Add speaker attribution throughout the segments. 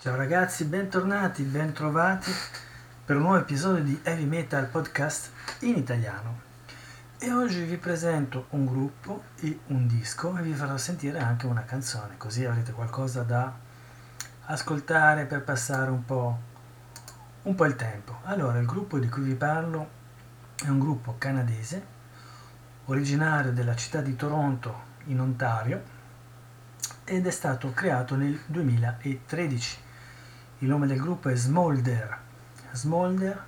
Speaker 1: Ciao ragazzi, bentornati, bentrovati per un nuovo episodio di Heavy Metal Podcast in italiano. E oggi vi presento un gruppo e un disco e vi farò sentire anche una canzone, così avrete qualcosa da ascoltare per passare un po', un po' il tempo. Allora, il gruppo di cui vi parlo è un gruppo canadese, originario della città di Toronto in Ontario ed è stato creato nel 2013 il nome del gruppo è Smolder. Smolder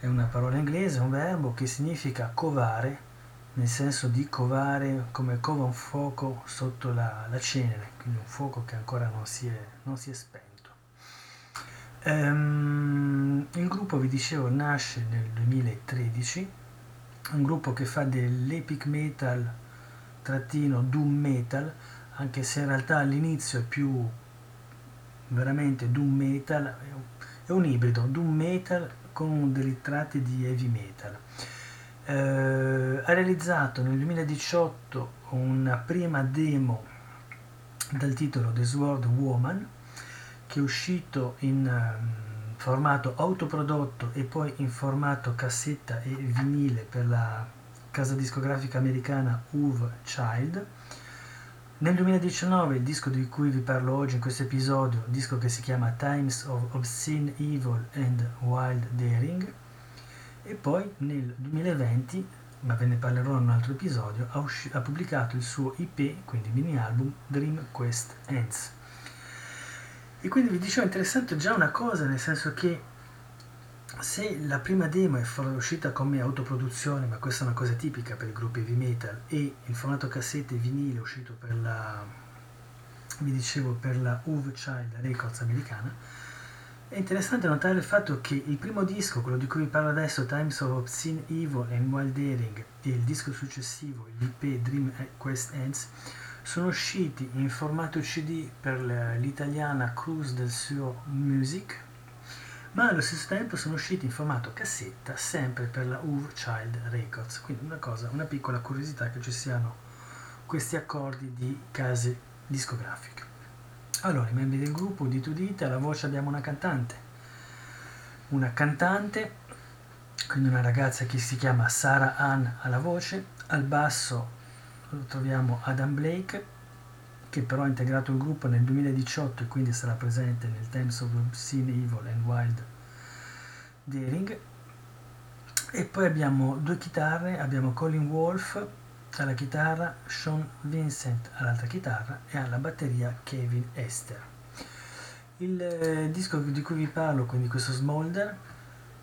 Speaker 1: è una parola inglese, un verbo che significa covare, nel senso di covare come cova un fuoco sotto la, la cenere, quindi un fuoco che ancora non si è, non si è spento. Um, il gruppo, vi dicevo, nasce nel 2013, un gruppo che fa dell'epic metal trattino doom metal, anche se in realtà all'inizio è più veramente doom metal, è un ibrido doom metal con dei tratti di heavy metal. Eh, ha realizzato nel 2018 una prima demo dal titolo The Sword Woman che è uscito in um, formato autoprodotto e poi in formato cassetta e vinile per la casa discografica americana Uve Child nel 2019 il disco di cui vi parlo oggi in questo episodio, disco che si chiama Times of Obscene Evil and Wild Daring, e poi nel 2020, ma ve ne parlerò in un altro episodio, ha, usci- ha pubblicato il suo IP, quindi mini album Dream Quest Ends. E quindi vi dicevo interessante già una cosa, nel senso che se la prima demo è uscita come autoproduzione, ma questa è una cosa tipica per i gruppi heavy metal, e il formato cassette vinile è uscito per la, vi dicevo, per la Uve Child Records americana, è interessante notare il fatto che il primo disco, quello di cui vi parlo adesso, Times of Obscene Evil and Wild Daring, e il disco successivo, l'IP Dream Quest Ends, sono usciti in formato CD per l'italiana Cruise del suo Music, ma allo stesso tempo sono usciti in formato cassetta sempre per la Uve Child Records, quindi una cosa, una piccola curiosità che ci siano questi accordi di case discografiche. Allora, i membri del gruppo, udite udite, alla voce abbiamo una cantante, una cantante, quindi una ragazza che si chiama Sara Ann alla voce, al basso troviamo Adam Blake, che però ha integrato il gruppo nel 2018 e quindi sarà presente nel Times of Obscene Evil and Wild Daring. E poi abbiamo due chitarre, abbiamo Colin Wolf alla chitarra, Sean Vincent all'altra chitarra e alla batteria Kevin Esther. Il eh, disco di cui vi parlo, quindi questo Smolder,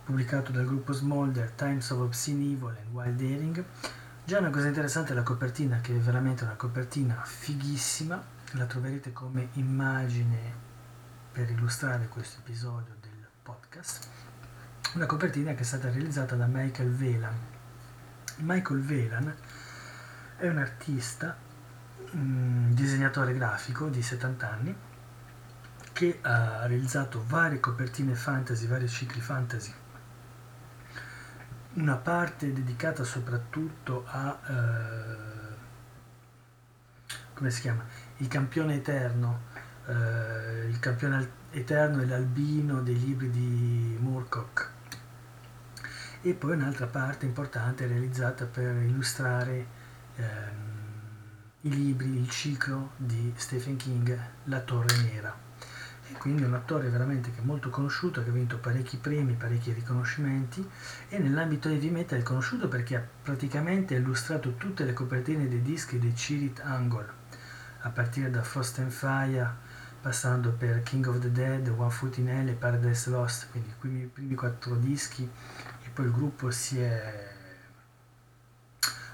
Speaker 1: pubblicato dal gruppo Smolder, Times of Obscene Evil and Wild Daring, Già una cosa interessante è la copertina, che è veramente una copertina fighissima, la troverete come immagine per illustrare questo episodio del podcast. Una copertina che è stata realizzata da Michael Velan. Michael Velan è un artista, un disegnatore grafico di 70 anni, che ha realizzato varie copertine fantasy, vari cicli fantasy una parte dedicata soprattutto a eh, come si chiama? Il campione eterno eh, il campione eterno e l'albino dei libri di Moorcock. E poi un'altra parte importante realizzata per illustrare ehm, i libri, il ciclo di Stephen King, La Torre Nera e quindi è un attore veramente che è molto conosciuto, che ha vinto parecchi premi, parecchi riconoscimenti e nell'ambito heavy metal è conosciuto perché ha praticamente illustrato tutte le copertine dei dischi di Chirit Angle, a partire da Frost and Fire, passando per King of the Dead, One Foot in Hell e Paradise Lost, quindi i primi quattro dischi. E poi il gruppo si è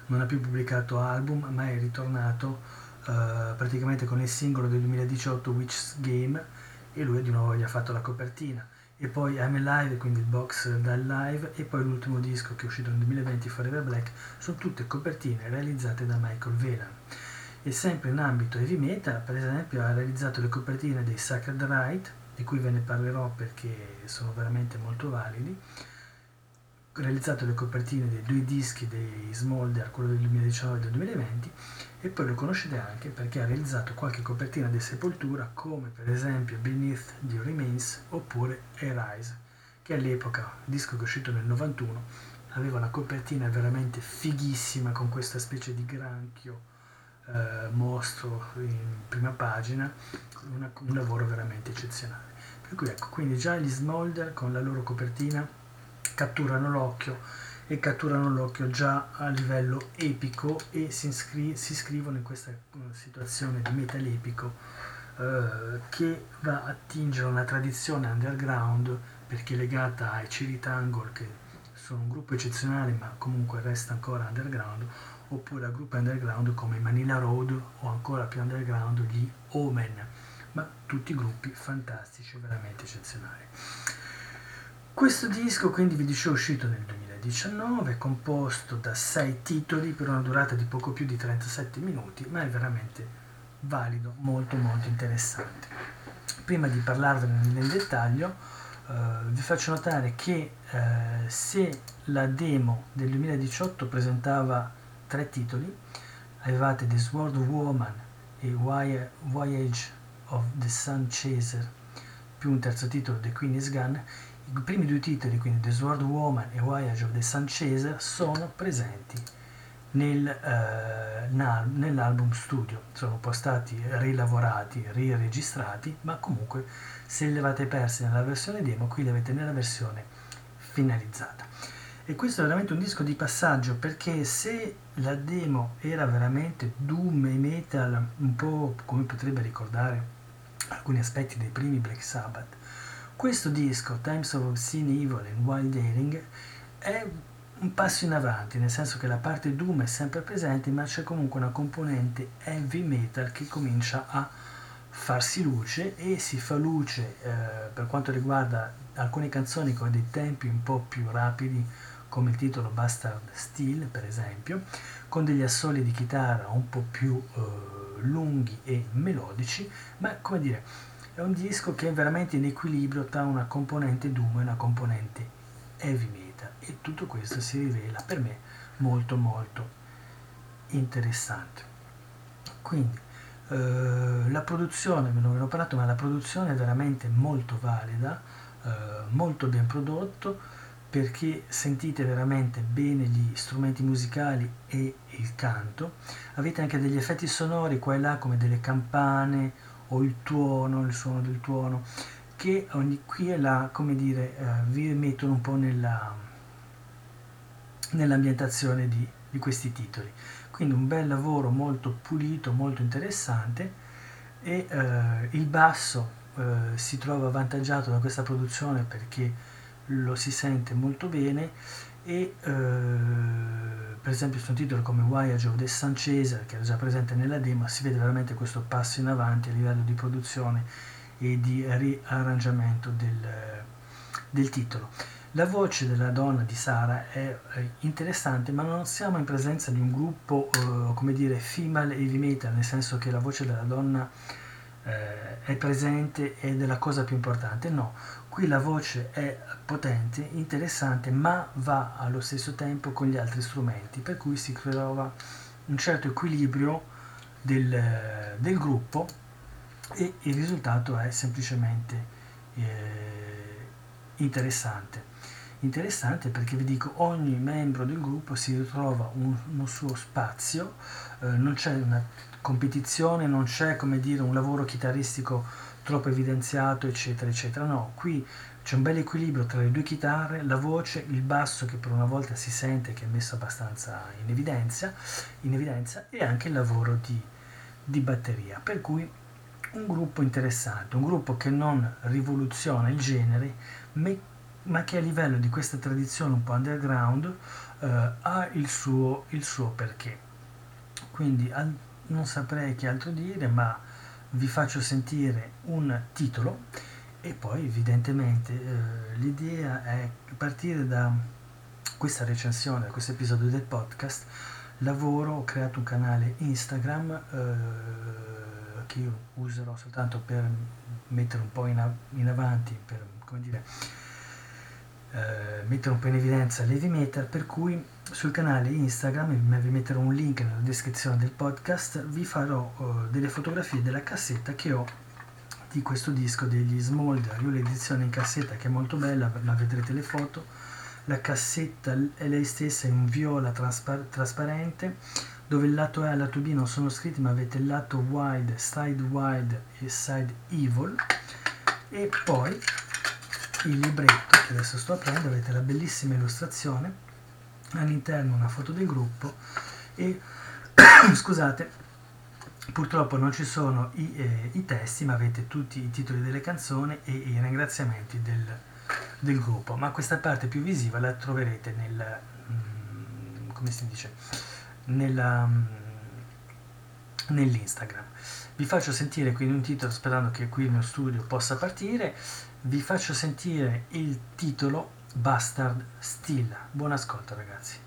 Speaker 1: non ha più pubblicato album, ma è ritornato uh, praticamente con il singolo del 2018 Witch's Game e lui di nuovo gli ha fatto la copertina. E poi I'm Alive, quindi il box dal live e poi l'ultimo disco che è uscito nel 2020 Forever Black sono tutte copertine realizzate da Michael Velan e sempre in ambito heavy metal per esempio ha realizzato le copertine dei Sacred Right di cui ve ne parlerò perché sono veramente molto validi. Realizzato le copertine dei due dischi dei Smolder quello del 2019 e del 2020 e poi lo conoscete anche perché ha realizzato qualche copertina di Sepoltura come per esempio Beneath the Remains oppure Arise che all'epoca, disco che è uscito nel 91, aveva una copertina veramente fighissima con questa specie di granchio eh, mostro in prima pagina, una, un lavoro veramente eccezionale. Per cui ecco, quindi già gli Smolder con la loro copertina catturano l'occhio e catturano l'occhio già a livello epico e si, iscri- si iscrivono in questa uh, situazione di metal epico uh, che va a attingere una tradizione underground perché legata ai Chili Tangle che sono un gruppo eccezionale ma comunque resta ancora underground oppure a gruppi underground come Manila Road o ancora più underground gli Omen. Ma tutti gruppi fantastici veramente eccezionali. Questo disco quindi vi dicevo è uscito nel 2019 composto da sei titoli per una durata di poco più di 37 minuti ma è veramente valido molto molto interessante. Prima di parlarvene nel dettaglio Uh, vi faccio notare che uh, se la demo del 2018 presentava tre titoli, avevate The Sword Woman e Voyage of the Sun Chaser, più un terzo titolo, The Queen is Gone, i primi due titoli, quindi The Sword Woman e Voyage of the Sun Chaser, sono presenti nel, uh, nell'album studio. Sono un po' stati rilavorati, riregistrati, ma comunque se li avete persi nella versione demo, qui li avete nella versione finalizzata. E questo è veramente un disco di passaggio perché se la demo era veramente doom e metal, un po' come potrebbe ricordare alcuni aspetti dei primi Black Sabbath, questo disco, Times of Obscene Evil and Wild Daring, è un passo in avanti, nel senso che la parte doom è sempre presente, ma c'è comunque una componente heavy metal che comincia a farsi luce e si fa luce eh, per quanto riguarda alcune canzoni con dei tempi un po' più rapidi come il titolo Bastard Steel per esempio con degli assoli di chitarra un po' più eh, lunghi e melodici ma come dire è un disco che è veramente in equilibrio tra una componente doom e una componente heavy metal e tutto questo si rivela per me molto molto interessante quindi eh, la produzione, ve ne ho parlato, ma la produzione è veramente molto valida, eh, molto ben prodotto, perché sentite veramente bene gli strumenti musicali e il canto. Avete anche degli effetti sonori qua e là come delle campane o il tuono, il suono del tuono, che ogni qui e là, come dire, eh, vi mettono un po' nella, nell'ambientazione di, di questi titoli. Quindi un bel lavoro molto pulito, molto interessante e eh, il basso eh, si trova avvantaggiato da questa produzione perché lo si sente molto bene e eh, per esempio su un titolo come Voyage of the Sun Chaser che era già presente nella demo si vede veramente questo passo in avanti a livello di produzione e di riarrangiamento del, del titolo la voce della donna di Sara è interessante, ma non siamo in presenza di un gruppo, eh, come dire, female heavy metal, nel senso che la voce della donna eh, è presente ed è la cosa più importante. No, qui la voce è potente, interessante, ma va allo stesso tempo con gli altri strumenti, per cui si trova un certo equilibrio del, del gruppo e il risultato è semplicemente eh, interessante. Interessante perché vi dico ogni membro del gruppo si ritrova un, un suo spazio, eh, non c'è una competizione, non c'è come dire un lavoro chitarristico troppo evidenziato eccetera eccetera, no, qui c'è un bel equilibrio tra le due chitarre, la voce, il basso che per una volta si sente che è messo abbastanza in evidenza, in evidenza e anche il lavoro di, di batteria, per cui un gruppo interessante, un gruppo che non rivoluziona il genere, ma che a livello di questa tradizione un po' underground eh, ha il suo, il suo, perché. Quindi al, non saprei che altro dire, ma vi faccio sentire un titolo e poi evidentemente eh, l'idea è partire da questa recensione, da questo episodio del podcast, lavoro, ho creato un canale Instagram eh, che io userò soltanto per mettere un po' in, in avanti, per come dire, eh, mettere un po' in evidenza l'heavy metal, per cui sul canale Instagram, vi metterò un link nella descrizione del podcast, vi farò uh, delle fotografie della cassetta che ho di questo disco degli Smolder. Io l'edizione in cassetta che è molto bella, la vedrete le foto. La cassetta è lei stessa in viola traspar- trasparente, dove il lato A e il lato B non sono scritti, ma avete il lato wide, side wide e side evil. E poi il libretto che adesso sto aprendo, avete la bellissima illustrazione all'interno una foto del gruppo e scusate purtroppo non ci sono i, eh, i, testi ma avete tutti i titoli delle canzoni e i ringraziamenti del, del gruppo. Ma questa parte più visiva la troverete nel mm, come si dice nella, mm, nell'instagram vi faccio sentire quindi un titolo sperando che qui il mio studio possa partire vi faccio sentire il titolo Bastard Still. Buon ascolto ragazzi.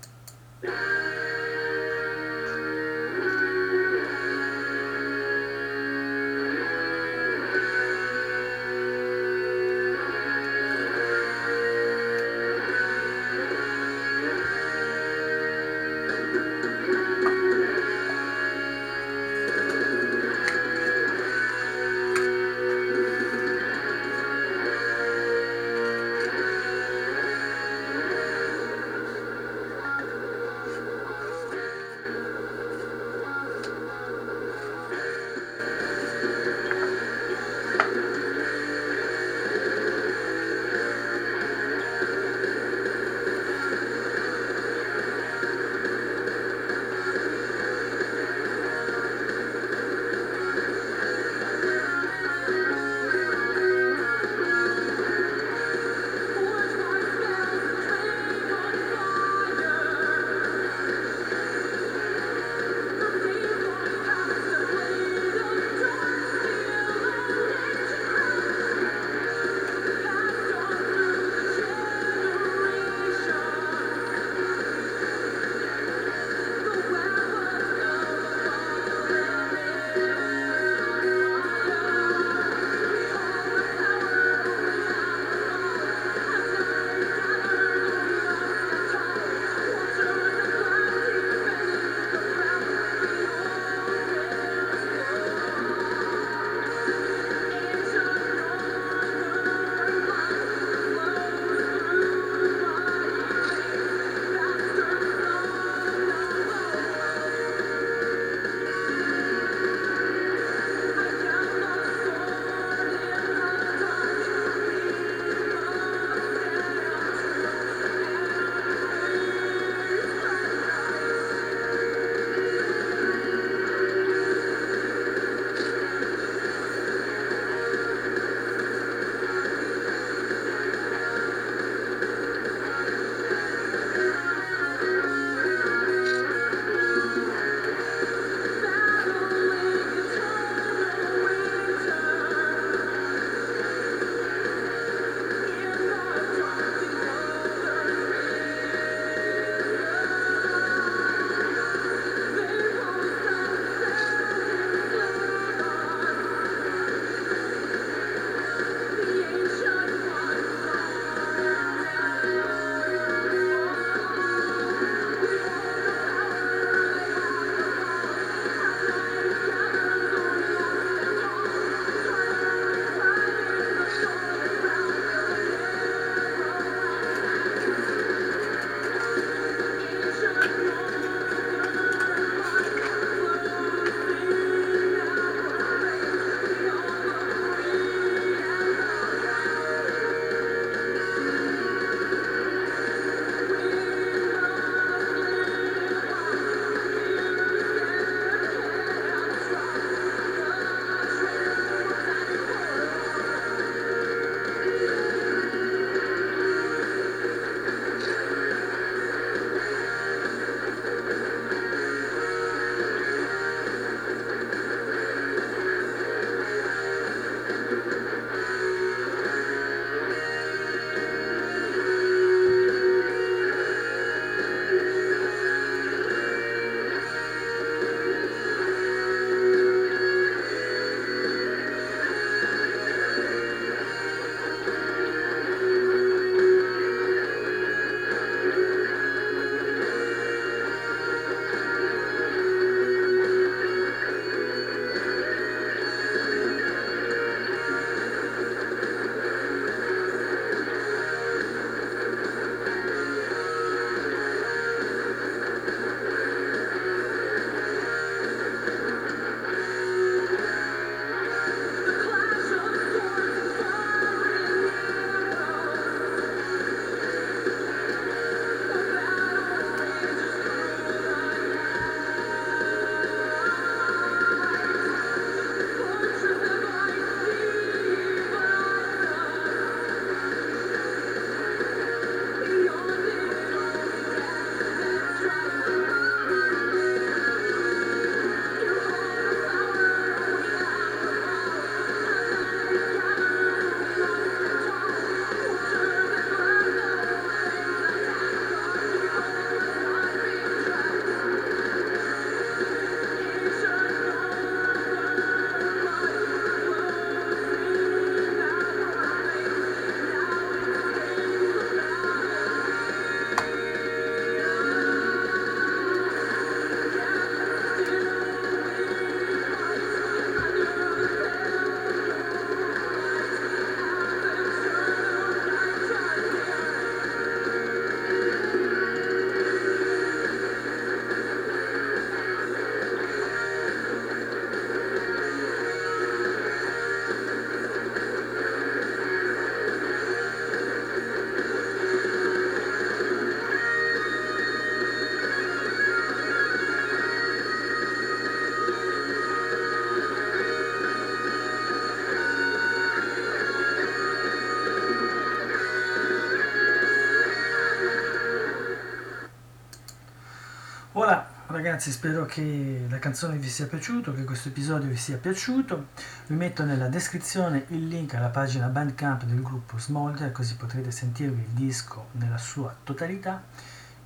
Speaker 1: Ragazzi, spero che la canzone vi sia piaciuta, che questo episodio vi sia piaciuto. Vi metto nella descrizione il link alla pagina Bandcamp del gruppo Smolder, così potrete sentirvi il disco nella sua totalità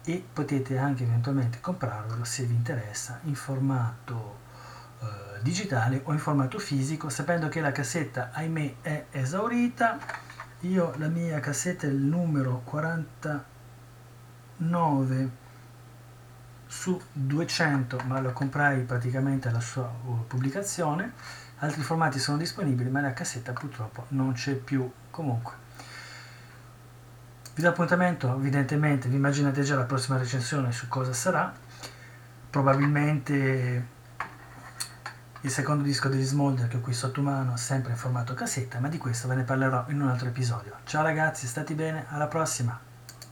Speaker 1: e potete anche eventualmente comprarvelo se vi interessa in formato eh, digitale o in formato fisico, sapendo che la cassetta, ahimè, è esaurita. Io la mia cassetta è il numero 49 su 200 ma lo comprai praticamente alla sua uh, pubblicazione. Altri formati sono disponibili ma la cassetta purtroppo non c'è più. Comunque vi do appuntamento evidentemente vi immaginate già la prossima recensione su cosa sarà. Probabilmente il secondo disco degli Smolder che ho qui sotto mano sempre in formato cassetta ma di questo ve ne parlerò in un altro episodio. Ciao ragazzi stati bene alla prossima